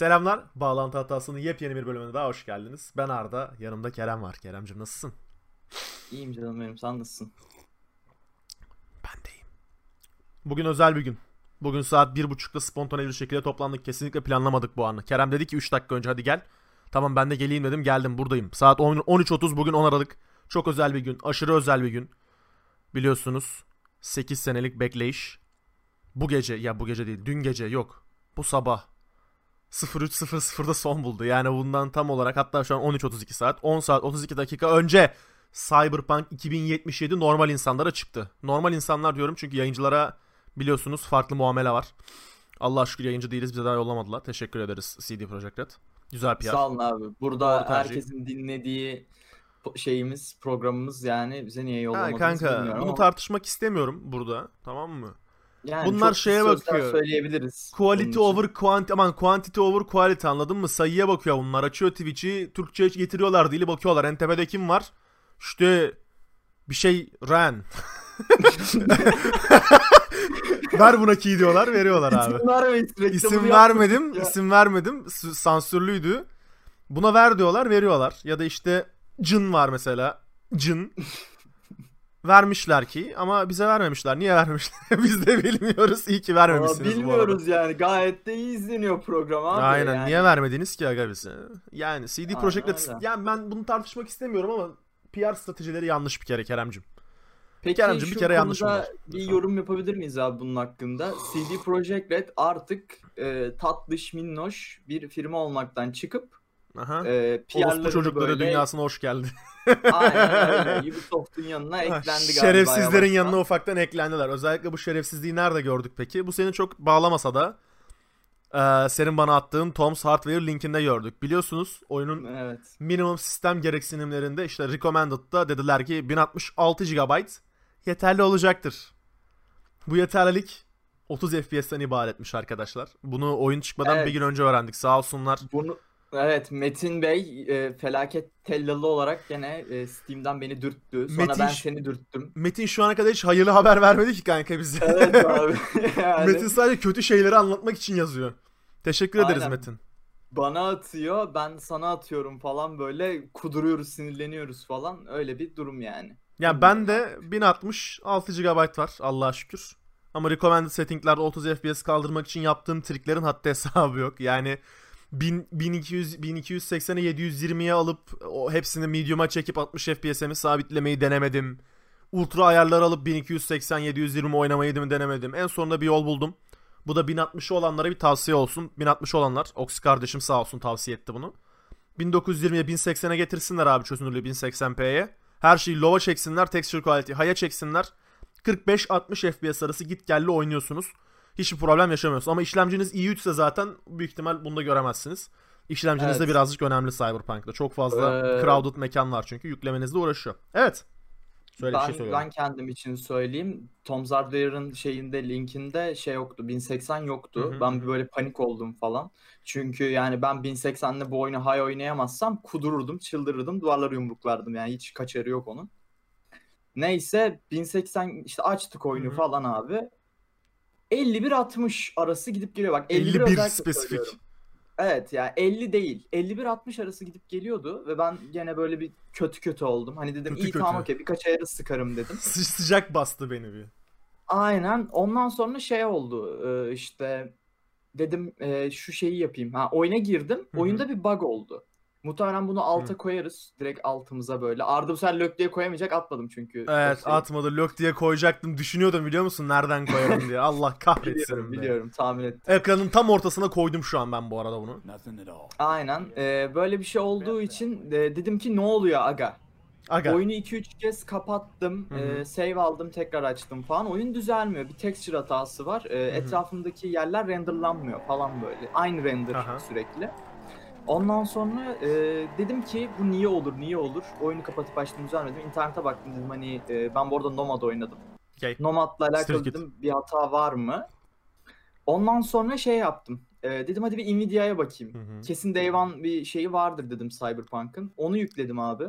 Selamlar. Bağlantı hatasının yepyeni bir bölümüne daha hoş geldiniz. Ben Arda. Yanımda Kerem var. Keremcim nasılsın? İyiyim canım benim. Sen nasılsın? Ben de iyiyim. Bugün özel bir gün. Bugün saat 1.30'da spontane bir şekilde toplandık. Kesinlikle planlamadık bu anı. Kerem dedi ki 3 dakika önce hadi gel. Tamam ben de geleyim dedim. Geldim buradayım. Saat 10 13.30 bugün 10 Aralık. Çok özel bir gün. Aşırı özel bir gün. Biliyorsunuz 8 senelik bekleyiş. Bu gece ya bu gece değil dün gece yok. Bu sabah 03.00'da son buldu. Yani bundan tam olarak hatta şu an 13.32 saat 10 saat 32 dakika önce Cyberpunk 2077 normal insanlara çıktı. Normal insanlar diyorum çünkü yayıncılara biliyorsunuz farklı muamele var. Allah şükür yayıncı değiliz bize daha yollamadılar. Teşekkür ederiz CD Projekt Red. Güzel PR. Sağ olun abi. Burada herkesin dinlediği şeyimiz, programımız yani bize niye Ha, yollamadınız kanka bilmiyorum bunu ama tartışmak istemiyorum burada. Tamam mı? Yani bunlar şeye bakıyor. söyleyebiliriz. Quality over quantity aman quantity over quality anladın mı? Sayıya bakıyor bunlar. Açıyor Twitch'i Türkçe getiriyorlar dili bakıyorlar. En tepede kim var? İşte bir şey Ren. Ver buna key diyorlar veriyorlar abi. İsim sürekli İsim vermedim, ya. isim vermedim. Sansürlüydü. Buna ver diyorlar, veriyorlar. Ya da işte cın var mesela. Cın. Vermişler ki ama bize vermemişler. Niye vermemişler? Biz de bilmiyoruz. İyi ki vermemişsiniz arada. bilmiyoruz yani. Gayet de iyi izleniyor program abi. Aynen. yani. Niye vermediniz ki aga bize? Yani CD Aynen Projekt Red- öyle. yani ben bunu tartışmak istemiyorum ama PR stratejileri yanlış bir kere Keremcim. Peki Keremcim, bir kere yanlış var? bir yorum yapabilir miyiz abi bunun hakkında? CD Projekt Red artık e, tatlış minnoş bir firma olmaktan çıkıp Aha. e, Orospu PR'ları çocukları böyle dünyasına hoş geldi. aynen öyle Ubisoft'un yanına eklendi galiba. Şerefsizlerin yavaştan. yanına ufaktan eklendiler. Özellikle bu şerefsizliği nerede gördük peki? Bu seni çok bağlamasa da eee, senin bana attığın Tom's Hardware linkinde gördük. Biliyorsunuz oyunun Evet. minimum sistem gereksinimlerinde işte recommended'da dediler ki 1066 GB yeterli olacaktır. Bu yeterlilik 30 FPS'ten ibaretmiş arkadaşlar. Bunu oyun çıkmadan Evet. bir gün önce öğrendik. Sağ olsunlar. Bunu Evet Metin Bey e, felaket tellalı olarak gene e, Steam'den beni dürttü. Sonra Metin ben seni dürttüm. Metin şu ana kadar hiç hayırlı haber vermedi ki kanka bize. Evet abi. Yani Metin sadece kötü şeyleri anlatmak için yazıyor. Teşekkür ederiz Aynen. Metin. bana atıyor, ben sana atıyorum falan böyle kuduruyoruz, sinirleniyoruz falan. Öyle bir durum yani. Ya ben de 1066 GB var Allah'a şükür. Ama recommended settinglerde 30 FPS kaldırmak için yaptığım triklerin haddi hesabı yok. Yani 1000, 1200 1280'e 720'ye alıp o hepsini medium'a çekip 60 FPS'e sabitlemeyi denemedim. Ultra ayarlar alıp 1280 720 oynamayı denemedim. En sonunda bir yol buldum. Bu da 1060'ı olanlara bir tavsiye olsun. 1060 olanlar Ox kardeşim sağ olsun tavsiye etti bunu. 1920'ye 1080'e getirsinler abi çözünürlüğü 1080p'ye. Her şeyi low'a çeksinler, texture quality high'a çeksinler. 45-60 FPS arası git gelli oynuyorsunuz. Hiçbir problem yaşamıyorsunuz. Ama işlemciniz i3 ise zaten büyük ihtimal bunu da göremezsiniz. İşlemciniz de Evet. birazcık önemli Cyberpunk'ta. Çok fazla Ee, crowded mekan var çünkü. Yüklemenizle uğraşıyor. Evet. Söyle bir ben, şey ben kendim için söyleyeyim. Tom's Hardware'ın şeyinde linkinde şey yoktu. 1080 yoktu. Hı hı, ben böyle panik oldum falan. Çünkü yani ben 1080'le bu oyunu high oynayamazsam kudururdum, çıldırırdım, duvarları yumruklardım. Yani hiç kaçarı yok onun. Neyse 1080 işte açtık oyunu Hı hı. falan abi. 51-60 arası gidip geliyor. Bak 51, 51 özellikle spesifik. söylüyorum. Evet yani 50 değil. 51-60 arası gidip geliyordu ve ben gene böyle bir kötü kötü oldum. Hani dedim Kötü iyi tamam kötü. okey birkaç ayarı sıkarım dedim. Sı- sıcak bastı beni bir. Aynen. Ondan sonra şey oldu. işte dedim şu şeyi yapayım. Ha oyuna girdim. Hı hı. Oyunda bir bug oldu. Muhtemelen bunu alta Hı. koyarız. Direkt altımıza böyle. Arda bu sefer lök diye koyamayacak. Atmadım çünkü. Evet dosyayı. atmadı lök diye koyacaktım. Düşünüyordum biliyor musun nereden koyarım diye. Allah kahretsin. Biliyorum, be. biliyorum. Tahmin ettim. Ekranın tam ortasına koydum şu an ben bu arada bunu. Nothing at all. Aynen. E, böyle bir şey olduğu için e, dedim ki ne oluyor aga? Aga. Oyunu 2-3 kez kapattım. Hı hı. e, save aldım, tekrar açtım falan. Oyun düzelmiyor. Bir texture hatası var. E, etrafındaki yerler renderlanmıyor falan böyle. Aynı render Aha. sürekli. Ondan sonra e, dedim ki bu niye olur, niye olur? Oyunu kapatıp açtım düzelmedim. İnternete baktım dedim hani e, ben bu arada Nomad oynadım. Okay. Nomad'la alakalı dedim bir hata var mı? Ondan sonra şey yaptım. E, dedim hadi bir Nvidia'ya bakayım. Hı hı. Kesin Day One bir şeyi vardır dedim Cyberpunk'ın. Onu yükledim abi.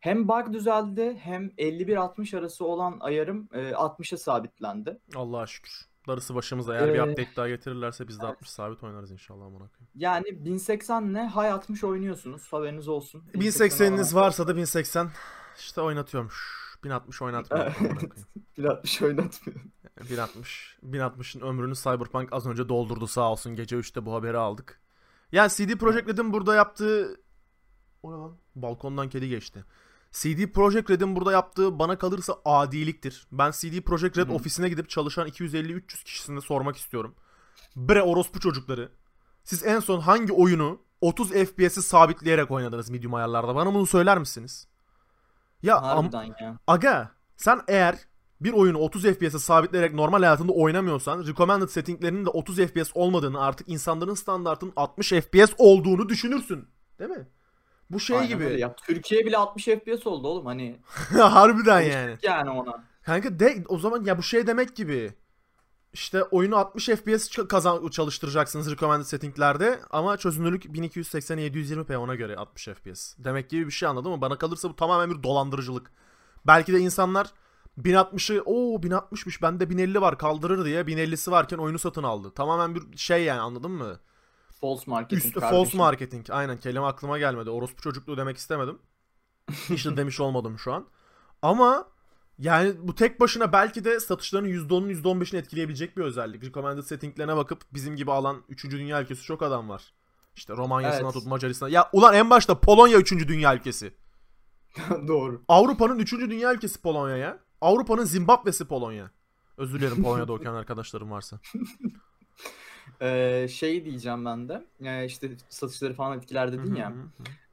Hem bug düzeldi hem 51-60 arası olan ayarım e, 60'a sabitlendi. Allah'a şükür. Darısı başımıza eğer bir Ee, update daha getirirlerse biz de 60 sabit oynarız inşallah amına koyayım. Yani 1080 ne? High 60 oynuyorsunuz. Haberiniz olsun. 1080'iniz varsa da 1080 işte oynatıyormuş. 1060 oynatmıyor. amına koyayım. 1060 oynatmıyor. 1060. 1060'ın ömrünü Cyberpunk az önce doldurdu sağ olsun. Gece 3'te bu haberi aldık. Yani CD Projekt Red'in burada yaptığı... O ne lan? Balkondan kedi geçti. CD Projekt Red'in burada yaptığı bana kalırsa adiliktir. Ben CD Projekt Red Hı hı. ofisine gidip çalışan 250-300 kişisine sormak istiyorum. Bre orospu çocukları. Siz en son hangi oyunu 30 FPS'i sabitleyerek oynadınız medium ayarlarda? Bana bunu söyler misiniz? Ya am- Harbiden ya. Aga sen eğer bir oyunu 30 FPS'e sabitleyerek normal hayatında oynamıyorsan recommended settinglerinin de 30 FPS olmadığını artık insanların standartının 60 FPS olduğunu düşünürsün. Değil mi? Bu şey Aynen gibi. öyle ya. Türkiye bile 60 FPS oldu oğlum hani. Harbiden yani. Yani ona. Kanka de o zaman ya bu şey demek gibi. İşte oyunu 60 FPS kazan çalıştıracaksınız recommended settinglerde ama çözünürlük 1280'e 720p ona göre 60 FPS. Demek gibi bir şey anladın mı? Bana kalırsa bu tamamen bir dolandırıcılık. Belki de insanlar 1060'ı o 1060'mış bende 1050 var kaldırır diye 1050'si varken oyunu satın aldı. Tamamen bir şey yani anladın mı? False marketing Üstü kardeşim. false marketing. Aynen kelime aklıma gelmedi. Orospu çocukluğu demek istemedim. Hiç de demiş olmadım şu an. Ama yani bu tek başına belki de satışların %10'un %15'ini etkileyebilecek bir özellik. Recommended settinglerine bakıp bizim gibi alan 3. dünya ülkesi çok adam var. İşte Romanya'sına Evet. tut Macaristan'a. Ya ulan en başta Polonya 3. dünya ülkesi. Doğru. Avrupa'nın 3. dünya ülkesi Polonya ya. Avrupa'nın Zimbabwe'si Polonya. Özür dilerim Polonya'da okuyan arkadaşlarım varsa. Ee, şey diyeceğim ben de. Ee, işte satışları falan etkiler dedin ya.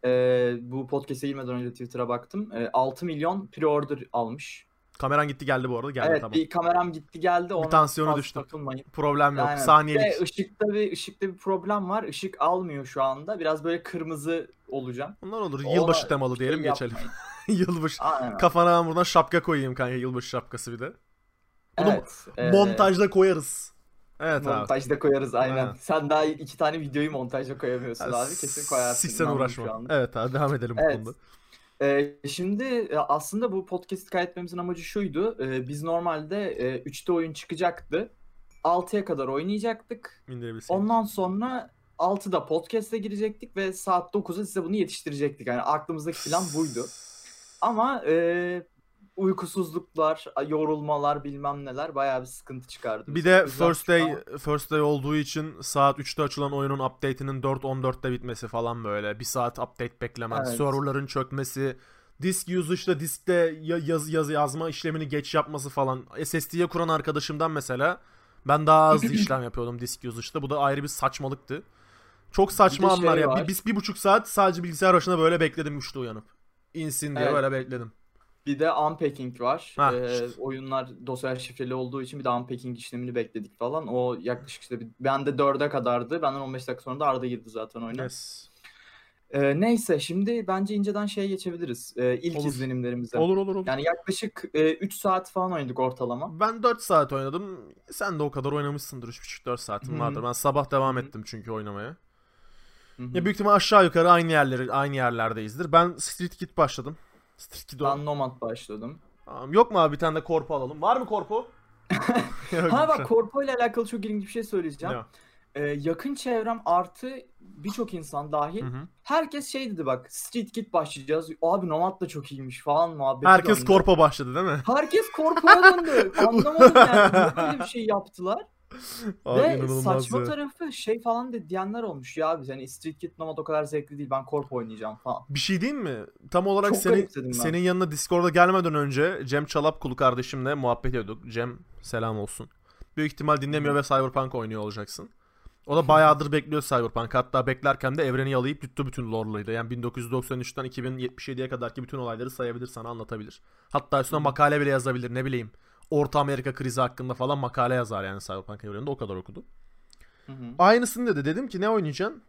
Ee, bu podcast'e girmeden önce Twitter'a baktım. Ee, 6 milyon pre-order almış. Kameran gitti geldi bu arada. Geldi evet tamam. bir kameram gitti geldi. Ona tansiyonu fazla düştü. takılmayın. Problem yok. Aynen. Saniyelik. Ve ışıkta bir ışıkta bir problem var. Işık almıyor şu anda. Biraz böyle kırmızı olacağım. Onlar olur. Ona Yılbaşı temalı şey diyelim geçelim. yapmayın. Yılbaşı. Aynen. Kafana buradan şapka koyayım kanka yılbaşı şapkası bir de. Bunu Evet. montajda koyarız. Evet abi. montajda koyarız aynen. Aynen. Sen daha iki tane videoyu montajda koyamıyorsun abi. Kesin koyarsın. Siksen uğraşma. Evet abi devam edelim bu Evet. konuda. Ee, şimdi aslında bu podcast'i kaydetmemizin amacı şuydu. Ee, biz normalde e, 3'te oyun çıkacaktı. 6'ya kadar oynayacaktık. Ondan sonra 6'da podcast'e girecektik ve saat 9'a size bunu yetiştirecektik. Yani aklımızdaki plan buydu. Ama e, uykusuzluklar, yorulmalar bilmem neler bayağı bir sıkıntı çıkardı. Bir de yüzden first day an- first day olduğu için saat 3'te açılan oyunun update'inin 4.14'te bitmesi falan böyle. Bir saat update beklemen, Evet. serverların çökmesi, disk usage'da diskte ya- yaz, yaz yazma işlemini geç yapması falan. SSD'ye kuran arkadaşımdan mesela ben daha hızlı işlem yapıyordum disk usage'da. Bu da ayrı bir saçmalıktı. Çok saçma Bir anlar şey ya. var. Bir, biz bir buçuk saat sadece bilgisayar başında böyle bekledim üçte uyanıp. İnsin diye Evet. böyle bekledim. Bir de unpacking var. Ha, Ee, oyunlar dosya şifreli olduğu için bir de unpacking işlemini bekledik falan. O yaklaşık işte bir, ben de 4'e kadardı. Benden 15 dakika sonra da Arda girdi zaten oyuna. Yes. Ee, neyse şimdi bence inceden şeye geçebiliriz. Ee, ilk Olur. izlenimlerimize. Olur olur olur. Yani yaklaşık e, 3 saat falan oynadık ortalama. Ben 4 saat oynadım. Sen de o kadar oynamışsındır. 3,5-4 saatin Hı hı. vardır. Ben sabah devam ettim çünkü oynamaya. Hı hı. Ya büyük ihtimal aşağı yukarı aynı yerleri aynı yerlerdeyizdir. Ben Street Kid başladım. Street Kid o- Ben Nomad başladım. Tamam, Yok mu abi bir tane de korpo alalım? Var mı korpo? Ha bak Corpo ile alakalı çok ilginç bir şey söyleyeceğim. Ee, yakın çevrem artı birçok insan dahil. Hı hı. Herkes şey dedi bak Street Kid başlayacağız. Abi Nomad da çok iyiymiş falan muhabbeti Herkes döndü. korpo başladı değil mi? Herkes korpoya döndü. Anlamadım yani. Böyle bir şey yaptılar? Abi Ve saçma ya. tarafı şey falan de diyenler olmuş. Ya abi hani Street Kid Nomad o kadar zevkli değil. Ben korpo oynayacağım falan. Bir şey diyeyim mi? Tam olarak Çok senin senin yanına Discord'a gelmeden önce Cem Çalapkulu kardeşimle muhabbet ediyorduk. Cem selam olsun. Büyük ihtimal dinlemiyor ve Cyberpunk oynuyor olacaksın. O da bayağıdır bekliyor Cyberpunk. Hatta beklerken de evreni yalayıp tuttu bütün lore'larıyla. Yani 1993'ten 2077'ye kadarki bütün olayları sayabilir sana anlatabilir. Hatta üstüne makale bile yazabilir ne bileyim. Orta Amerika krizi hakkında falan makale yazar yani Cyberpunk evreninde o kadar okudu. Hı hı. Aynısını dedi. Dedim ki ne oynayacaksın?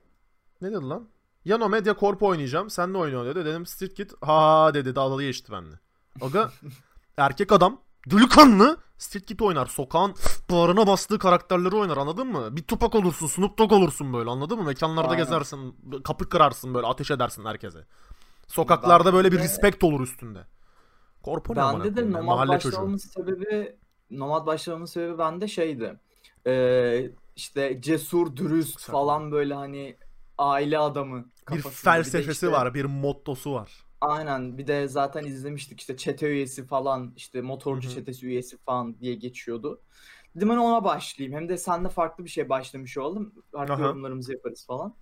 Ne dedi lan? Ya Nomad ya Corp oynayacağım. Sen ne oynuyorsun dedi. Dedim Street Kid. Ha dedi dalgalı geçti benimle. Aga erkek adam delikanlı Street Kid oynar. Sokağın bağrına bastığı karakterleri oynar anladın mı? Bir Tupac olursun, Snoop Dogg olursun böyle anladın mı? Mekanlarda Aynen. gezersin, kapı kırarsın böyle ateş edersin herkese. Sokaklarda böyle bir respect olur üstünde. Corpo ne Bende de? Nomad Mahalle çocuğu. başlamamın sebebi Nomad başlamamın sebebi bende şeydi. Ee, işte cesur, dürüst Tabii. falan böyle hani aile adamı Bir kafasında. de felsefesi işte- var, bir mottosu var. Aynen bir de zaten izlemiştik işte çete üyesi falan işte motorcu Hı hı. çetesi üyesi falan diye geçiyordu. Dedim hani ona başlayayım. Hem de senle farklı bir şey başlamış oldum. Farklı Aha. yorumlarımızı yaparız falan.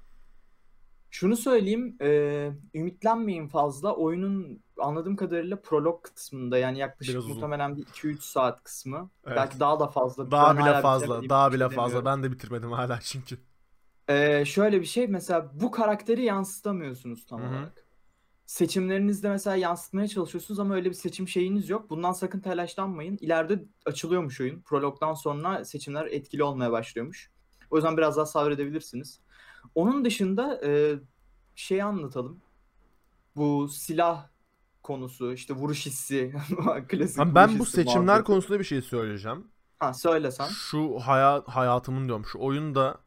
Şunu söyleyeyim, e, ümitlenmeyin fazla. Oyunun anladığım kadarıyla prolog kısmında yani yaklaşık Biraz uzun. muhtemelen bir 2-3 saat kısmı. Evet. Belki daha da fazla. Daha Ben bile fazla, daha bile fazla. Ben de bitirmedim hala çünkü. Ee, şöyle bir şey mesela bu karakteri yansıtamıyorsunuz tam Hı hı. olarak. Seçimlerinizde mesela yansıtmaya çalışıyorsunuz ama öyle bir seçim şeyiniz yok. Bundan sakın telaşlanmayın. İleride açılıyormuş oyun. Prologdan sonra seçimler etkili olmaya başlıyormuş. O yüzden biraz daha sabredebilirsiniz. Onun dışında e, şey anlatalım. Bu silah konusu, işte vuruş hissi, klasik ben vuruş bu hissi seçimler muhabbeti. konusunda bir şey söyleyeceğim. Ha söylesen. Şu hayat hayatımın diyorum şu oyunda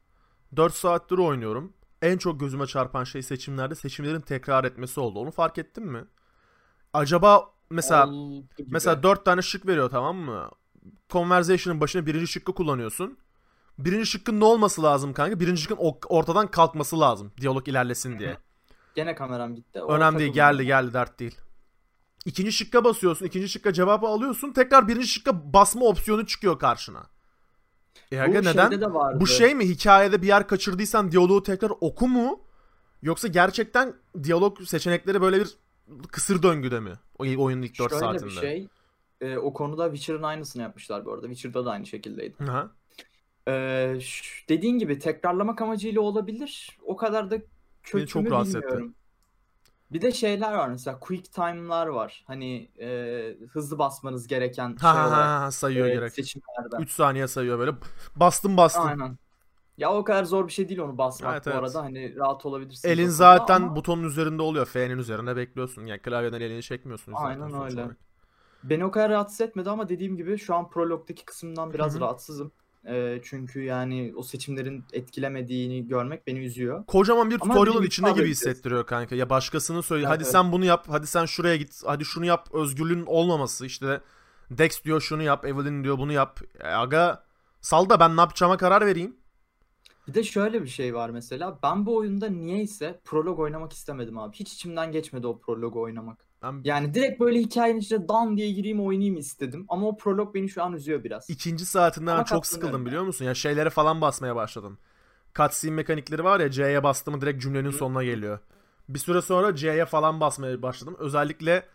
4 saattir oynuyorum. En çok gözüme çarpan şey seçimlerde seçimlerin tekrar etmesi oldu. Onu fark ettin mi? Acaba mesela Oldu gibi. mesela 4 tane şık veriyor tamam mı? Conversation'ın başına birinci şıkkı kullanıyorsun. Birinci şıkkın ne olması lazım kanka? Birinci şıkkın ortadan kalkması lazım. Diyalog ilerlesin diye. Gene kameram gitti. O Önemli değil geldi geldi dert değil. İkinci şıkka basıyorsun. ikinci şıkka cevabı alıyorsun. Tekrar birinci şıkka basma opsiyonu çıkıyor karşına. E Bu aga neden? şeyde de vardı. Bu şey mi hikayede bir yer kaçırdıysan diyaloğu tekrar oku mu? Yoksa gerçekten diyalog seçenekleri böyle bir kısır döngüde mi? O oyunun ilk 4 Şöyle saatinde. bir şey. e, o konuda Witcher'ın aynısını yapmışlar bu arada. Witcher'da da aynı şekildeydi. Aha. Dediğin gibi tekrarlamak amacıyla olabilir. O kadar da kötü çok mü rahatsız etti. bilmiyorum. Bir de şeyler var mesela quick time'lar var. Hani e, hızlı basmanız gereken Ha şey ha olarak ha sayıyor e, gerek. seçimlerde. 3 saniye sayıyor böyle. Bastım bastım. Aynen. Ya o kadar zor bir şey değil onu basmak Evet, bu evet. arada. Hani rahat olabilirsiniz. o Elin konuda zaten ama butonun üzerinde oluyor. F'nin üzerinde bekliyorsun. Yani klavyeden elini çekmiyorsun zaten Aynen sonuç öyle. olarak. Beni o kadar rahatsız etmedi ama dediğim gibi şu an prologdaki kısımdan biraz Hı hı. rahatsızım. Çünkü yani o seçimlerin etkilemediğini görmek beni üzüyor. Kocaman bir tutorial'ın içinde gibi hissettiriyor kanka. Ya başkasının söyle Evet, hadi evet. sen bunu yap, hadi sen şuraya git, hadi şunu yap. Özgürlüğün olmaması işte Dex diyor şunu yap, Evelyn diyor bunu yap. E, aga sal da ben ne yapacağıma karar vereyim. Bir de şöyle bir şey var mesela. Ben bu oyunda niyeyse prolog oynamak istemedim abi. Hiç içimden geçmedi o prologu oynamak. Ben Yani direkt böyle hikayenin içine dan diye gireyim oynayayım istedim. Ama o prolog beni şu an üzüyor biraz. ikinci saatinden Ama çok sıkıldım biliyor musun? Ya şeylere falan basmaya başladım. Cutscene mekanikleri var ya C'ye bastım direkt cümlenin Hı. sonuna geliyor. Bir süre sonra C'ye falan basmaya başladım. Özellikle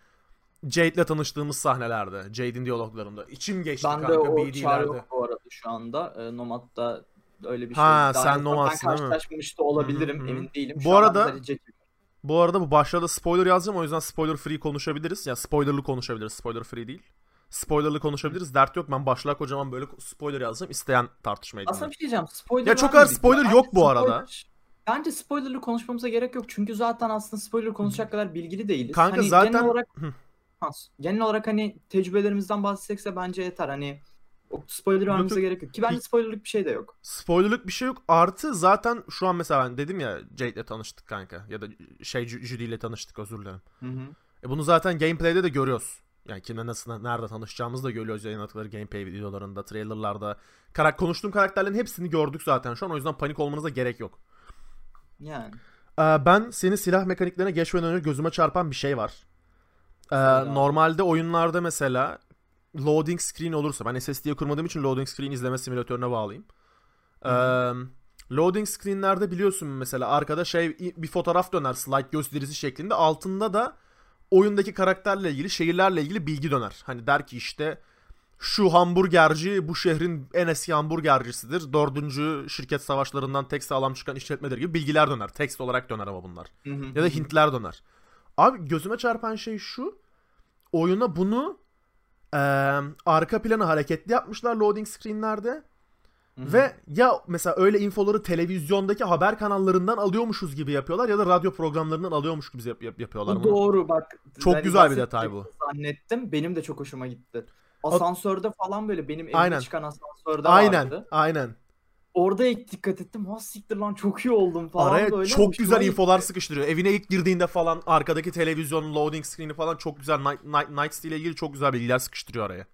Jade'le tanıştığımız sahnelerde. Jade'in diyaloglarında. İçim geçti Bende kanka o çağrı BD'lerde. yok bu arada şu anda. Ee, Nomad'da öyle bir Ha, şey. Daha sen Nomad'sın Ben değil mi? karşılaşmış da olabilirim. Hı hı hı. Emin değilim. Bu Şu arada-. Bu arada bu başlarda spoiler yazacağım o yüzden spoiler free konuşabiliriz. Ya spoilerlı konuşabiliriz. Spoiler free değil. Spoilerlı konuşabiliriz. Dert yok. Ben başlığa kocaman böyle spoiler yazacağım. İsteyen tartışmayı Aslında bir şey diyeceğim. Spoiler Ya çok az spoiler ya. yok Bence bu arada. spoiler- Bence spoilerlı konuşmamıza gerek yok. Çünkü zaten aslında spoiler konuşacak kadar bilgili değiliz. Kanka Hani zaten- genel olarak genel olarak hani tecrübelerimizden bahsetsekse bence yeter. Hani spoiler vermemize gerek yok. Ki bence spoilerlık bir şey de yok. Spoilerlık bir şey yok. Artı zaten şu an mesela ben dedim ya Jade'le tanıştık kanka. Ya da şey Ju- Judy ile tanıştık özür dilerim. Hı hı. E bunu zaten gameplay'de de görüyoruz. Yani kimle nasıl nerede tanışacağımızı da görüyoruz yayınladıkları gameplay videolarında, trailerlarda. Karak konuştuğum karakterlerin hepsini gördük zaten şu an. O yüzden panik olmanıza gerek yok. Yani. Ee, ben senin silah mekaniklerine geçmeden önce gözüme çarpan bir şey var. Ee, normalde oyunlarda mesela loading screen olursa ben SSD'ye kurmadığım için loading screen izleme simülatörüne bağlayayım. Ee, loading screenlerde biliyorsun mesela arkada şey bir fotoğraf döner slide gösterisi şeklinde altında da oyundaki karakterle ilgili şehirlerle ilgili bilgi döner. Hani der ki işte şu hamburgerci bu şehrin en eski hamburgercisidir. Dördüncü şirket savaşlarından tek sağlam çıkan işletmedir gibi bilgiler döner. Tekst olarak döner ama bunlar. Hı hı. Ya da Hintler döner. Abi gözüme çarpan şey şu. Oyuna bunu eee, arka planı hareketli yapmışlar loading screenlerde. Hı hı. Ve ya mesela öyle infoları televizyondaki haber kanallarından alıyormuşuz gibi yapıyorlar ya da radyo programlarından alıyormuş gibi yap- yap- yapıyorlar. Bu bunu. doğru bak. Çok yani güzel bir detay bu. Zannettim. Benim de çok hoşuma gitti. Asansörde falan böyle benim evime Aynen. çıkan asansörde Aynen, vardı. aynen. Orada ilk dikkat ettim. Ha siktir lan çok iyi oldum falan Araya böyle. çok Hoşuma güzel infolar sıkıştırıyor. Evine ilk girdiğinde falan arkadaki televizyonun loading screen'i falan çok güzel Night, Night, Nights ile ilgili çok güzel bilgiler sıkıştırıyor araya.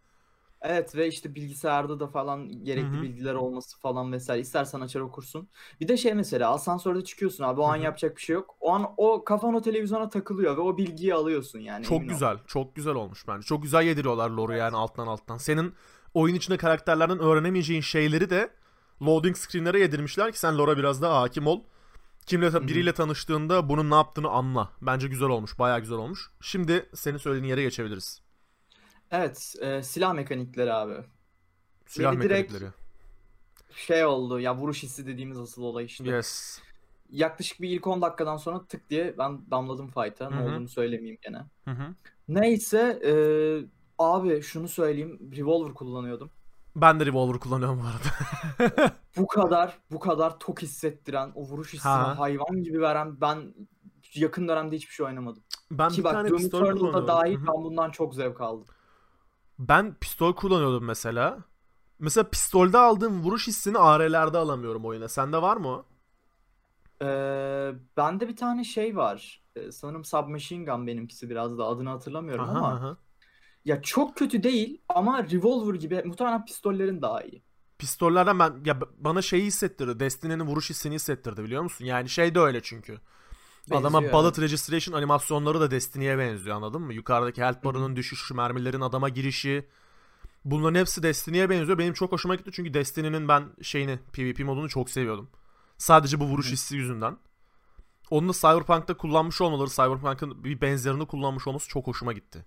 Evet ve işte bilgisayarda da falan gerekli Hı hı. bilgiler olması falan vesaire. İstersen açar okursun. Bir de şey mesela asansörde çıkıyorsun abi o an Hı hı. yapacak bir şey yok. O an o kafan o televizyona takılıyor ve o bilgiyi alıyorsun yani. Çok emin ol. güzel. Çok güzel olmuş bence. Çok güzel yediriyorlar lore'u yani alttan alttan. Senin oyun içinde karakterlerden öğrenemeyeceğin şeyleri de loading screenlere yedirmişler ki sen lore'a biraz daha hakim ol. Kimle hı. biriyle tanıştığında bunun ne yaptığını anla. Bence güzel olmuş. Bayağı güzel olmuş. Şimdi senin söylediğin yere geçebiliriz. Evet e, silah mekanikleri abi. Silah direkt mekanikleri. şey oldu ya vuruş hissi dediğimiz asıl olay işte. Yes. Yaklaşık bir ilk 10 dakikadan sonra tık diye ben damladım fight'a. Ne olduğunu söylemeyeyim gene. Hı hı. Neyse e, abi şunu söyleyeyim. Revolver kullanıyordum. Ben de revolver kullanıyorum bu arada. Bu kadar bu kadar tok hissettiren, o vuruş hissini Ha. hayvan gibi veren ben yakın dönemde hiçbir şey oynamadım. Ben Ki bir bak tane Doom pistol Eternal'da dahil Hı hı. ben bundan çok zevk aldım. Ben pistol kullanıyordum mesela. Mesela pistolde aldığım vuruş hissini AR'lerde alamıyorum oyuna. Sende var mı o? Ee, bende bir tane şey var. Ee, sanırım Submachine Gun benimkisi biraz da adını hatırlamıyorum Aha, ama aha. Ya çok kötü değil ama Revolver gibi muhtemelen pistollerin daha iyi. Pistollerden ben ya bana şeyi hissettirdi. Destiny'nin vuruş hissini hissettirdi biliyor musun? Yani şey de öyle çünkü. Adama Benziyor, bullet registration animasyonları da Destiny'ye benziyor anladın mı? Yukarıdaki health barının düşüşü, mermilerin adama girişi. Bunların hepsi Destiny'ye benziyor. Benim çok hoşuma gitti çünkü Destiny'nin ben şeyini PvP modunu çok seviyordum. Sadece bu vuruş Hı. hissi yüzünden. Onu da Cyberpunk'ta kullanmış olmaları, Cyberpunk'ın bir benzerini kullanmış olması çok hoşuma gitti.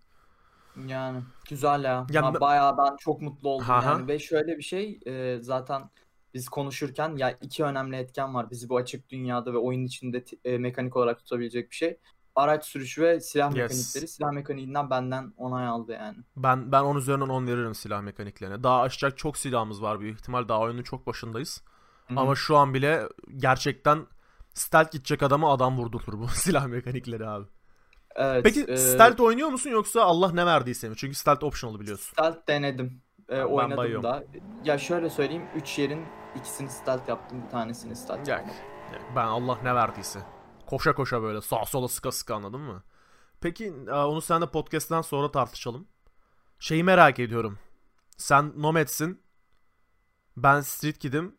Yani güzel ya. Ya Ha, bayağı ben çok mutlu oldum Aha. yani ve şöyle bir şey e, zaten biz konuşurken ya iki önemli etken var bizi bu açık dünyada ve oyun içinde e, mekanik olarak tutabilecek bir şey. Araç sürüşü ve silah Yes. mekanikleri. Silah mekaniğinden benden onay aldı yani. Ben ben 10 üzerinden 10 veririm silah mekaniklerine. Daha aşacak çok silahımız var büyük ihtimal. Daha oyunun çok başındayız. Hı hı. Ama şu an bile gerçekten stealth gidecek adamı adam vurdurtur bu silah mekanikleri abi. Evet. Peki e, stealth oynuyor musun yoksa Allah ne verdiyse mi? Çünkü stealth optional biliyorsun. Stealth denedim. Ee, Ben oynadım bayıyorum. da. Ya şöyle söyleyeyim. 3 yerin ikisini stealth yaptım. Bir tanesini stealth Yak. yapmadım. Ben Allah ne verdiyse. Koşa koşa böyle sağa sola sıka sıka anladın mı? Peki e, onu sen de podcast'ten sonra tartışalım. Şeyi merak ediyorum. Sen Nomad'sin. Ben Street Kid'im.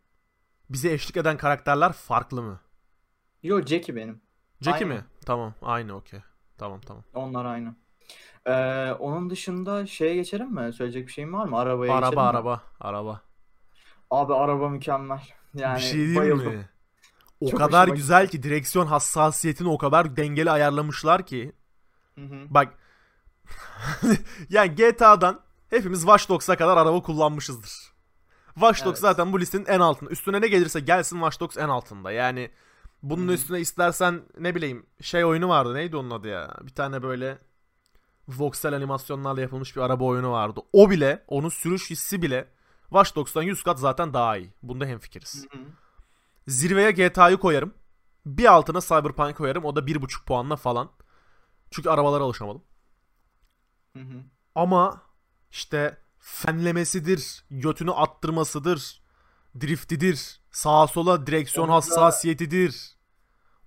Bize eşlik eden karakterler farklı mı? Yo Jackie benim. Jackie Aynı. mi? Tamam. Aynı okey. Tamam tamam. Onlar aynı. Ee, onun dışında şeye geçelim mi? Söyleyecek bir şeyin var mı? Arabaya Araba geçelim mi? araba. Araba. Abi araba mükemmel. Yani bir şey diyeyim bayıldım. mi? O Çok kadar güzel ki direksiyon hassasiyetini o kadar dengeli ayarlamışlar ki. Hı hı. Bak yani GTA'dan hepimiz Watch Dogs'a kadar araba kullanmışızdır. Watch Dogs Evet. zaten bu listenin en altında. Üstüne ne gelirse gelsin Watch Dogs en altında. Yani bunun hı. üstüne istersen ne bileyim şey oyunu vardı. Neydi onun adı ya? Bir tane böyle voxel animasyonlarla yapılmış bir araba oyunu vardı. O bile, onun sürüş hissi bile Watch Dogs'tan 100 kat zaten daha iyi. Bunda hemfikiriz. Hı. Zirveye GTA'yı koyarım. Bir altına Cyberpunk koyarım. O da 1.5 puanla falan. Çünkü arabalara alışamadım. Hı hı. Ama işte fenlemesidir, götünü attırmasıdır, driftidir, sağa sola direksiyon Onu hassasiyetidir.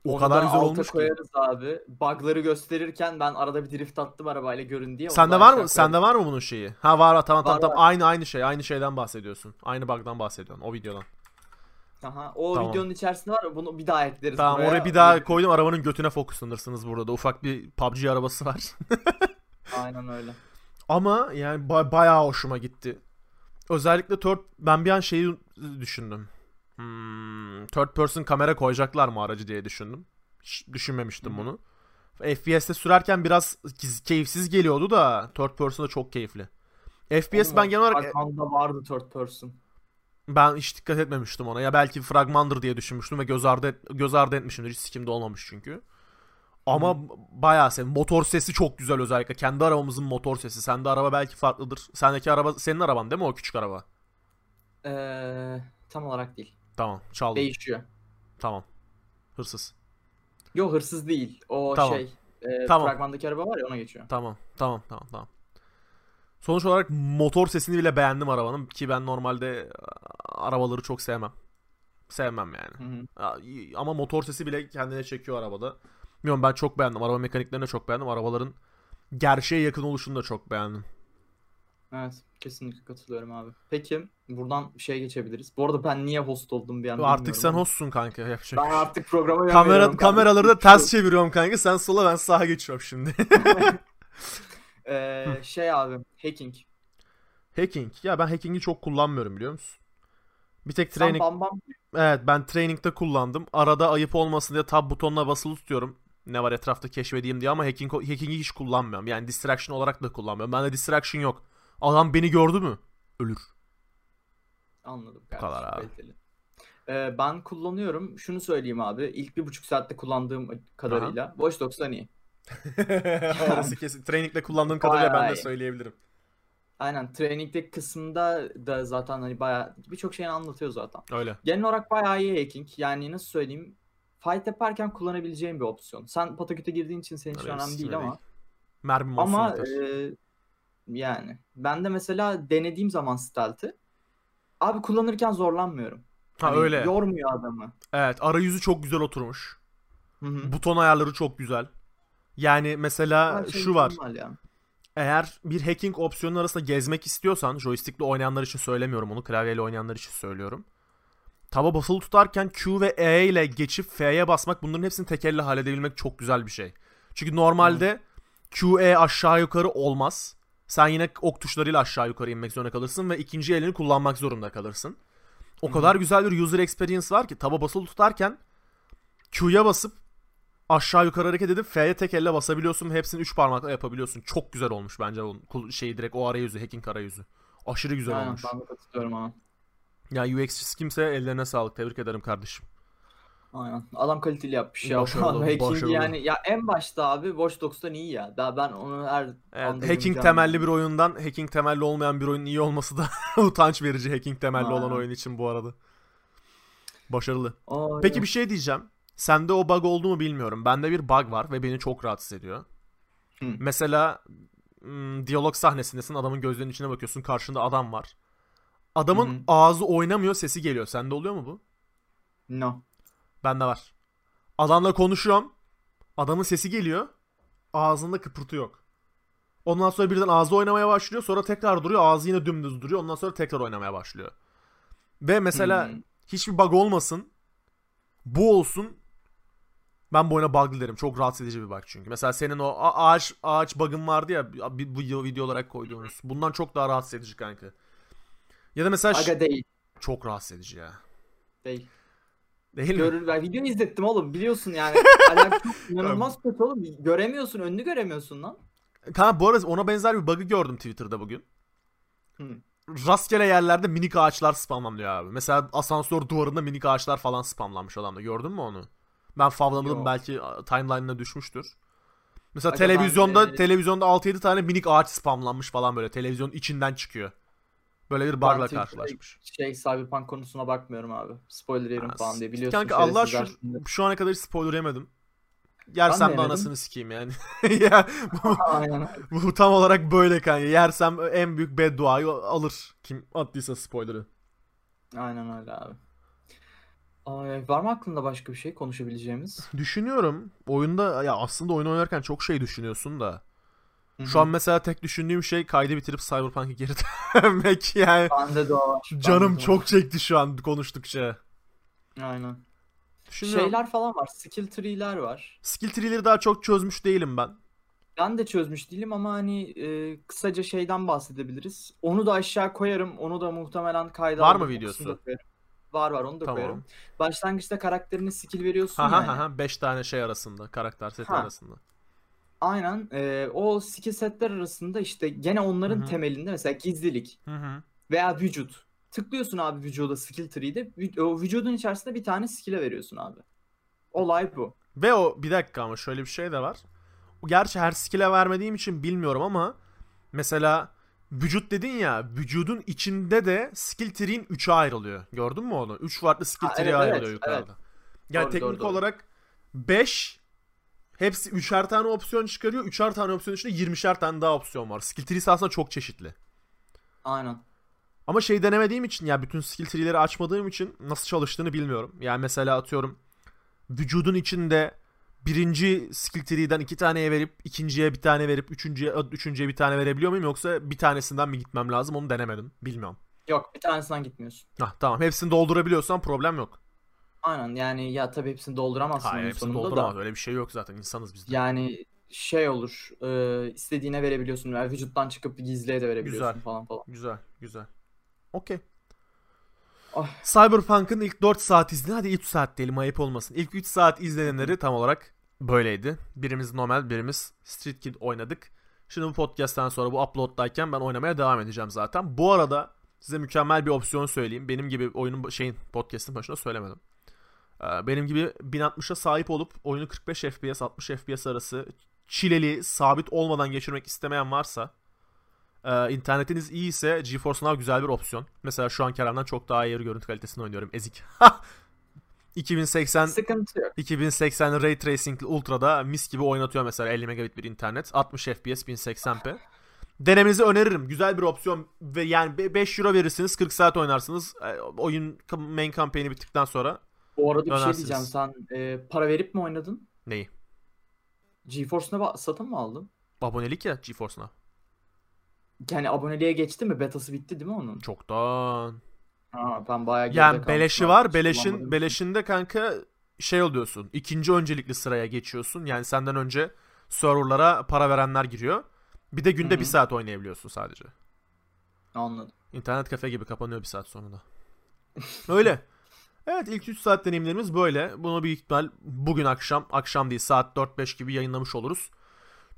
O Onu kadar da güzel olmuş ki. koyarız abi. Bug'ları gösterirken ben arada bir drift attım arabayla görün diye. Sende var mı? Sende var mı bunun şeyi? Ha var tamam tamam Var, tamam. var. Aynı aynı şey. Aynı şeyden bahsediyorsun. Aynı bug'dan bahsediyorsun o videodan. Aha, o Tamam. videonun içerisinde var. Bunu bir daha ekleriz Tamam buraya. oraya bir daha koydum. Arabanın götüne fokuslanırsınız burada da. Ufak bir PUBG arabası var. Aynen öyle. Ama yani ba- bayağı hoşuma gitti. Özellikle third ben bir an şeyi düşündüm. Hmm, third person kamera koyacaklar mı aracı diye düşündüm. Hiç düşünmemiştim Hı hı. bunu. FPS'te sürerken biraz keyifsiz geliyordu da third person'da çok keyifli. FPS Oğlum, ben genel olarak Fragmanda vardı third person. ben hiç dikkat etmemiştim ona. Ya belki fragmandır diye düşünmüştüm ve göz ardı, et- göz ardı etmişimdir. Hiç sikimde olmamış çünkü. Ama Hı. bayağı sev. Motor sesi çok güzel özellikle. Kendi arabamızın motor sesi. Sende araba belki farklıdır. Sendeki araba senin araban değil mi o küçük araba? Ee, tam olarak değil. Tamam çaldım. Değişiyor. Tamam. Hırsız. Yok hırsız değil. O Tamam. şey. e, Tamam. Fragmandaki araba var ya ona geçiyor. Tamam. Tamam tamam tamam. Sonuç olarak motor sesini bile beğendim arabanın ki ben normalde arabaları çok sevmem. Sevmem yani. Hı hı. Ama motor sesi bile kendine çekiyor arabada. Bilmiyorum ben çok beğendim. Araba mekaniklerini de çok beğendim. Arabaların gerçeğe yakın oluşunu da çok beğendim. Evet kesinlikle katılıyorum abi. Peki buradan bir şey geçebiliriz. Bu arada ben niye host oldum bir an Artık sen ama. hostsun kanka. Yapacak. Ben şey artık programa Kamera, kameraları da ters çeviriyorum kanka. Sen sola ben sağa geçiyorum şimdi. Ee, şey abi hacking. hacking. Ya ben hacking'i çok kullanmıyorum biliyor musun? Bir tek Sen training bam bam Evet ben training'de kullandım. Arada ayıp olmasın diye tab butonuna basılı tutuyorum. Ne var etrafta keşfedeyim diye ama hacking, hacking'i hiç kullanmıyorum. Yani distraction olarak da kullanmıyorum. Bende distraction yok. Adam beni gördü mü? Ölür. Anladım kadar kardeşim, abi. kaliteli. Ee, ben kullanıyorum. Şunu söyleyeyim abi. İlk bir buçuk saatte kullandığım kadarıyla Watch Dogs'tan iyi. Orası kesin. Training'de kullandığım kadarıyla ben de iyi. söyleyebilirim. Aynen training'deki kısımda da zaten hani bayağı birçok şeyini anlatıyor zaten. Öyle. Genel olarak bayağı iyi hacking. Yani nasıl söyleyeyim? Fight yaparken kullanabileceğin bir opsiyon. Sen pataküte girdiğin için senin için önemli değil ama. Olsun Ama e, yani ben de mesela denediğim zaman stealth'ı abi kullanırken zorlanmıyorum. ha Hani öyle. Yormuyor adamı. Evet arayüzü çok güzel oturmuş. Hı hı. Buton ayarları çok güzel. Yani mesela şey şu var. mükemmel ya. Eğer bir hacking opsiyonu arasında gezmek istiyorsan, joystickle oynayanlar için söylemiyorum onu, klavyeyle oynayanlar için söylüyorum. Taba basılı tutarken Q ve E ile geçip F'ye basmak bunların hepsini tek elle halledebilmek çok güzel bir şey. Çünkü normalde Q, E aşağı yukarı olmaz. Sen yine ok tuşlarıyla aşağı yukarı inmek zorunda kalırsın ve ikinci elini kullanmak zorunda kalırsın. O Hı. kadar güzel bir user experience var ki taba basılı tutarken Q'ya basıp aşağı yukarı hareket edip F'ye tek elle basabiliyorsun hepsini 3 parmakla yapabiliyorsun. Çok güzel olmuş bence o şeyi direkt o arayüzü, hacking arayüzü. Aşırı güzel Aynen olmuş. ben de katılıyorum ama. Ya UX'çisi kimse ellerine sağlık. Tebrik ederim kardeşim. Aynen. Adam kaliteli yapmış ya. Başarılı, Hacking'i başarılı. yani ya en başta abi Watch Dogs'tan iyi ya. Daha ben onu her Evet, hacking temelli bir oyundan hacking temelli olmayan bir oyunun iyi olması da utanç verici hacking temelli olan Aynen. oyun için bu arada. Başarılı. Aa, Peki bir şey diyeceğim. Sende o bug oldu mu bilmiyorum. Bende bir bug var ve beni çok rahatsız ediyor. Hı. Mesela diyalog sahnesindesin adamın gözlerinin içine bakıyorsun karşında adam var. Adamın Hı hı. ağzı oynamıyor sesi geliyor. Sende oluyor mu bu? No. Bende var. Adamla konuşuyorum. Adamın sesi geliyor. Ağzında kıpırtı yok. Ondan sonra birden ağzı oynamaya başlıyor. Sonra tekrar duruyor. Ağzı yine dümdüz duruyor. Ondan sonra tekrar oynamaya başlıyor. Ve mesela Hmm. hiçbir bug olmasın. Bu olsun. Ben bu oyuna bug'lı derim. Çok rahatsız edici bir bug çünkü. Mesela senin o ağaç ağaç bug'ın vardı ya bu video, video olarak koyduğunuz. Bundan çok daha rahatsız edici kanka. Ya da mesela Aga değil. çok rahatsız edici ya. Değil. Değil mi? Görür, ben video izlettim oğlum biliyorsun yani. Alak çok inanılmaz kötü oğlum. Göremiyorsun önünü göremiyorsun lan. Kanka bu arada ona benzer bir bug'ı gördüm Twitter'da bugün. Hı. Rastgele yerlerde minik ağaçlar spamlanıyor abi. Mesela asansör duvarında minik ağaçlar falan spamlanmış adamda. Gördün mü onu? Ben favlamadım belki timeline'ına düşmüştür. Mesela Aga ben, televizyonda televizyonda 6-7 tane minik ağaç spamlanmış falan böyle. Televizyonun içinden çıkıyor. Böyle bir bug'la Twitter'da karşılaşmış. Şey Cyberpunk konusuna bakmıyorum abi. Spoiler yerim Ha, falan diye biliyorsun. Kanka Allah şu, şimdi. şu ana kadar hiç spoiler yemedim. Yersem de yemedim. anasını sikeyim yani. ya, bu, Aynen. Bu tam olarak böyle kanka. Yersem en büyük bedduayı alır. Kim attıysa spoiler'ı. Aynen öyle abi. Ay, var mı aklında başka bir şey konuşabileceğimiz? Düşünüyorum. Oyunda ya aslında oyun oynarken çok şey düşünüyorsun da. Hı Şu an mesela tek düşündüğüm şey kaydı bitirip Cyberpunk'a geri dönmek yani. Bende de o var. Canım de çok çekti şu an konuştukça. Aynen. Şeyler falan var. Skill tree'ler var. Skill tree'leri daha çok çözmüş değilim ben. Ben de çözmüş değilim ama hani e, kısaca şeyden bahsedebiliriz. Onu da aşağı koyarım. Onu da muhtemelen kayda Var mı videosu? Var var onu da Tamam. koyarım. Başlangıçta karakterine skill veriyorsun ha yani. ha ha 5 tane şey arasında, karakter seti Ha. arasında. Aynen. e, o skill setler arasında işte gene onların Hı hı. temelinde mesela gizlilik Hı hı. veya vücut. Tıklıyorsun abi vücuda skill tree'de. O vücudun içerisinde bir tane skill'e veriyorsun abi. Olay bu. Ve o bir dakika ama şöyle bir şey de var. Gerçi her skill'e vermediğim için bilmiyorum ama mesela vücut dedin ya vücudun içinde de skill tree'in 3'e ayrılıyor. Gördün mü onu? 3 farklı skill tree'e evet, evet, ayrılıyor yukarıda. Yani Doğru, teknik doğru, doğru. olarak 5 hepsi 3'er tane opsiyon çıkarıyor. 3'er tane opsiyon içinde 20'şer tane daha opsiyon var. Skill tree'si aslında çok çeşitli. Aynen. Ama şey denemediğim için ya bütün skill tree'leri açmadığım için nasıl çalıştığını bilmiyorum. Yani mesela atıyorum vücudun içinde birinci skill tree'den iki taneye verip ikinciye bir tane verip üçüncüye, üçüncüye bir tane verebiliyor muyum yoksa bir tanesinden mi gitmem lazım onu denemedim. Bilmiyorum. Yok bir tanesinden gitmiyorsun. Hah tamam hepsini doldurabiliyorsan problem yok. Aynen yani ya tabii hepsini dolduramazsın Hayır hepsini sonunda dolduramaz da. öyle bir şey yok zaten insanız biz de. Yani şey olur e, istediğine verebiliyorsun. Yani vücuttan çıkıp gizliye de verebiliyorsun Güzel. falan falan. Güzel güzel. Okey. Ah. Cyberpunk'ın ilk 4 saat izlenen hadi 3 saat diyelim ayıp olmasın. İlk 3 saat izlenenleri tam olarak böyleydi. Birimiz normal birimiz Street Kid oynadık. Şimdi bu podcast'ten sonra bu upload'dayken ben oynamaya devam edeceğim zaten. Bu arada size mükemmel bir opsiyon söyleyeyim. Benim gibi oyunun şeyin podcast'ın başında söylemedim. Ee, Benim gibi 1060'a sahip olup oyunu 45 FPS 60 FPS arası çileli sabit olmadan geçirmek istemeyen varsa ee, internetiniz iyi ise GeForce Now güzel bir opsiyon. Mesela şu an Kerem'den çok daha iyi görüntü kalitesini oynuyorum. Ezik. 2080 Sıkıntı yok. 2080 Ray Tracing Ultra'da mis gibi oynatıyor mesela 50 megabit bir internet. 60 FPS 1080p. Denemenizi öneririm. Güzel bir opsiyon ve yani be- 5 euro verirsiniz 40 saat oynarsınız. Ee, Oyun main campaign'i bittikten sonra Bu arada bir şey diyeceğim. Sen e, para verip mi oynadın? neyi? GeForce'una ba- satın mı aldın? Abonelik ya GeForce Now. Yani aboneliğe geçti mi? Betası bitti değil mi onun? Çoktan. Ha, ben bayağı geride Yani kalmışım beleşi var. hiç Beleşin kullanmadığım için. beleşinde kanka şey oluyorsun. İkinci öncelikli sıraya geçiyorsun. Yani senden önce serverlara para verenler giriyor. Bir de günde Hı hı. bir saat oynayabiliyorsun sadece. Anladım. İnternet kafe gibi kapanıyor bir saat sonra da. Öyle. Evet ilk 3 saat deneyimlerimiz böyle. Bunu büyük ihtimal bugün akşam, akşam değil saat 4-5 gibi yayınlamış oluruz.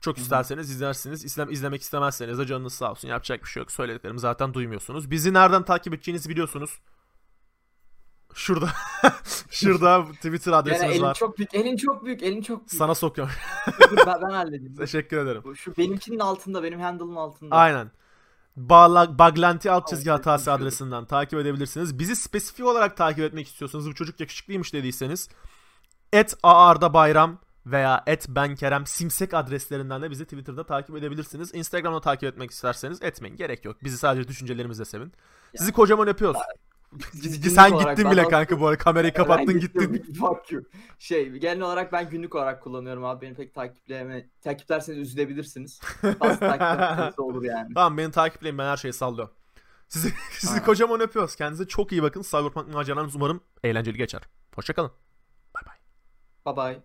Çok Hı hı. isterseniz izlersiniz. İzlem, izlemek istemezseniz de canınız sağ olsun. Yapacak bir şey yok. Söylediklerimi zaten duymuyorsunuz. Bizi nereden takip edeceğinizi biliyorsunuz. Şurada. Şurada Twitter Yani adresimiz elin var. çok büyük, elin çok büyük, elin çok büyük. Sana sokuyorum. Ben, ben halledeyim. Teşekkür ederim. Şu benimkinin altında, benim handle'ın altında. Aynen. Baglanti alt çizgi hatası adresinden takip edebilirsiniz. Bizi spesifik olarak takip etmek istiyorsanız bu çocuk yakışıklıymış dediyseniz et Aarda Bayram veya et Ben Kerem Simsek adreslerinden de bizi Twitter'da takip edebilirsiniz. Instagram'da takip etmek isterseniz etmeyin. Gerek yok. Bizi sadece düşüncelerimizle sevin. Sizi kocaman öpüyoruz. Sen gittin bile kanka bu arada. Kamerayı kapattın gittin. Fuck you. Şey, genel olarak ben günlük olarak kullanıyorum abi. Beni pek takipleme, takiplerseniz üzülebilirsiniz. Takiplerseniz olur yani. Tamam beni takipleyin ben her şeyi sallıyorum. Sizi, sizi kocaman öpüyoruz. Kendinize çok iyi bakın. Cyberpunk maceralarınız umarım eğlenceli geçer. Hoşçakalın. Bay bay. Bye bye.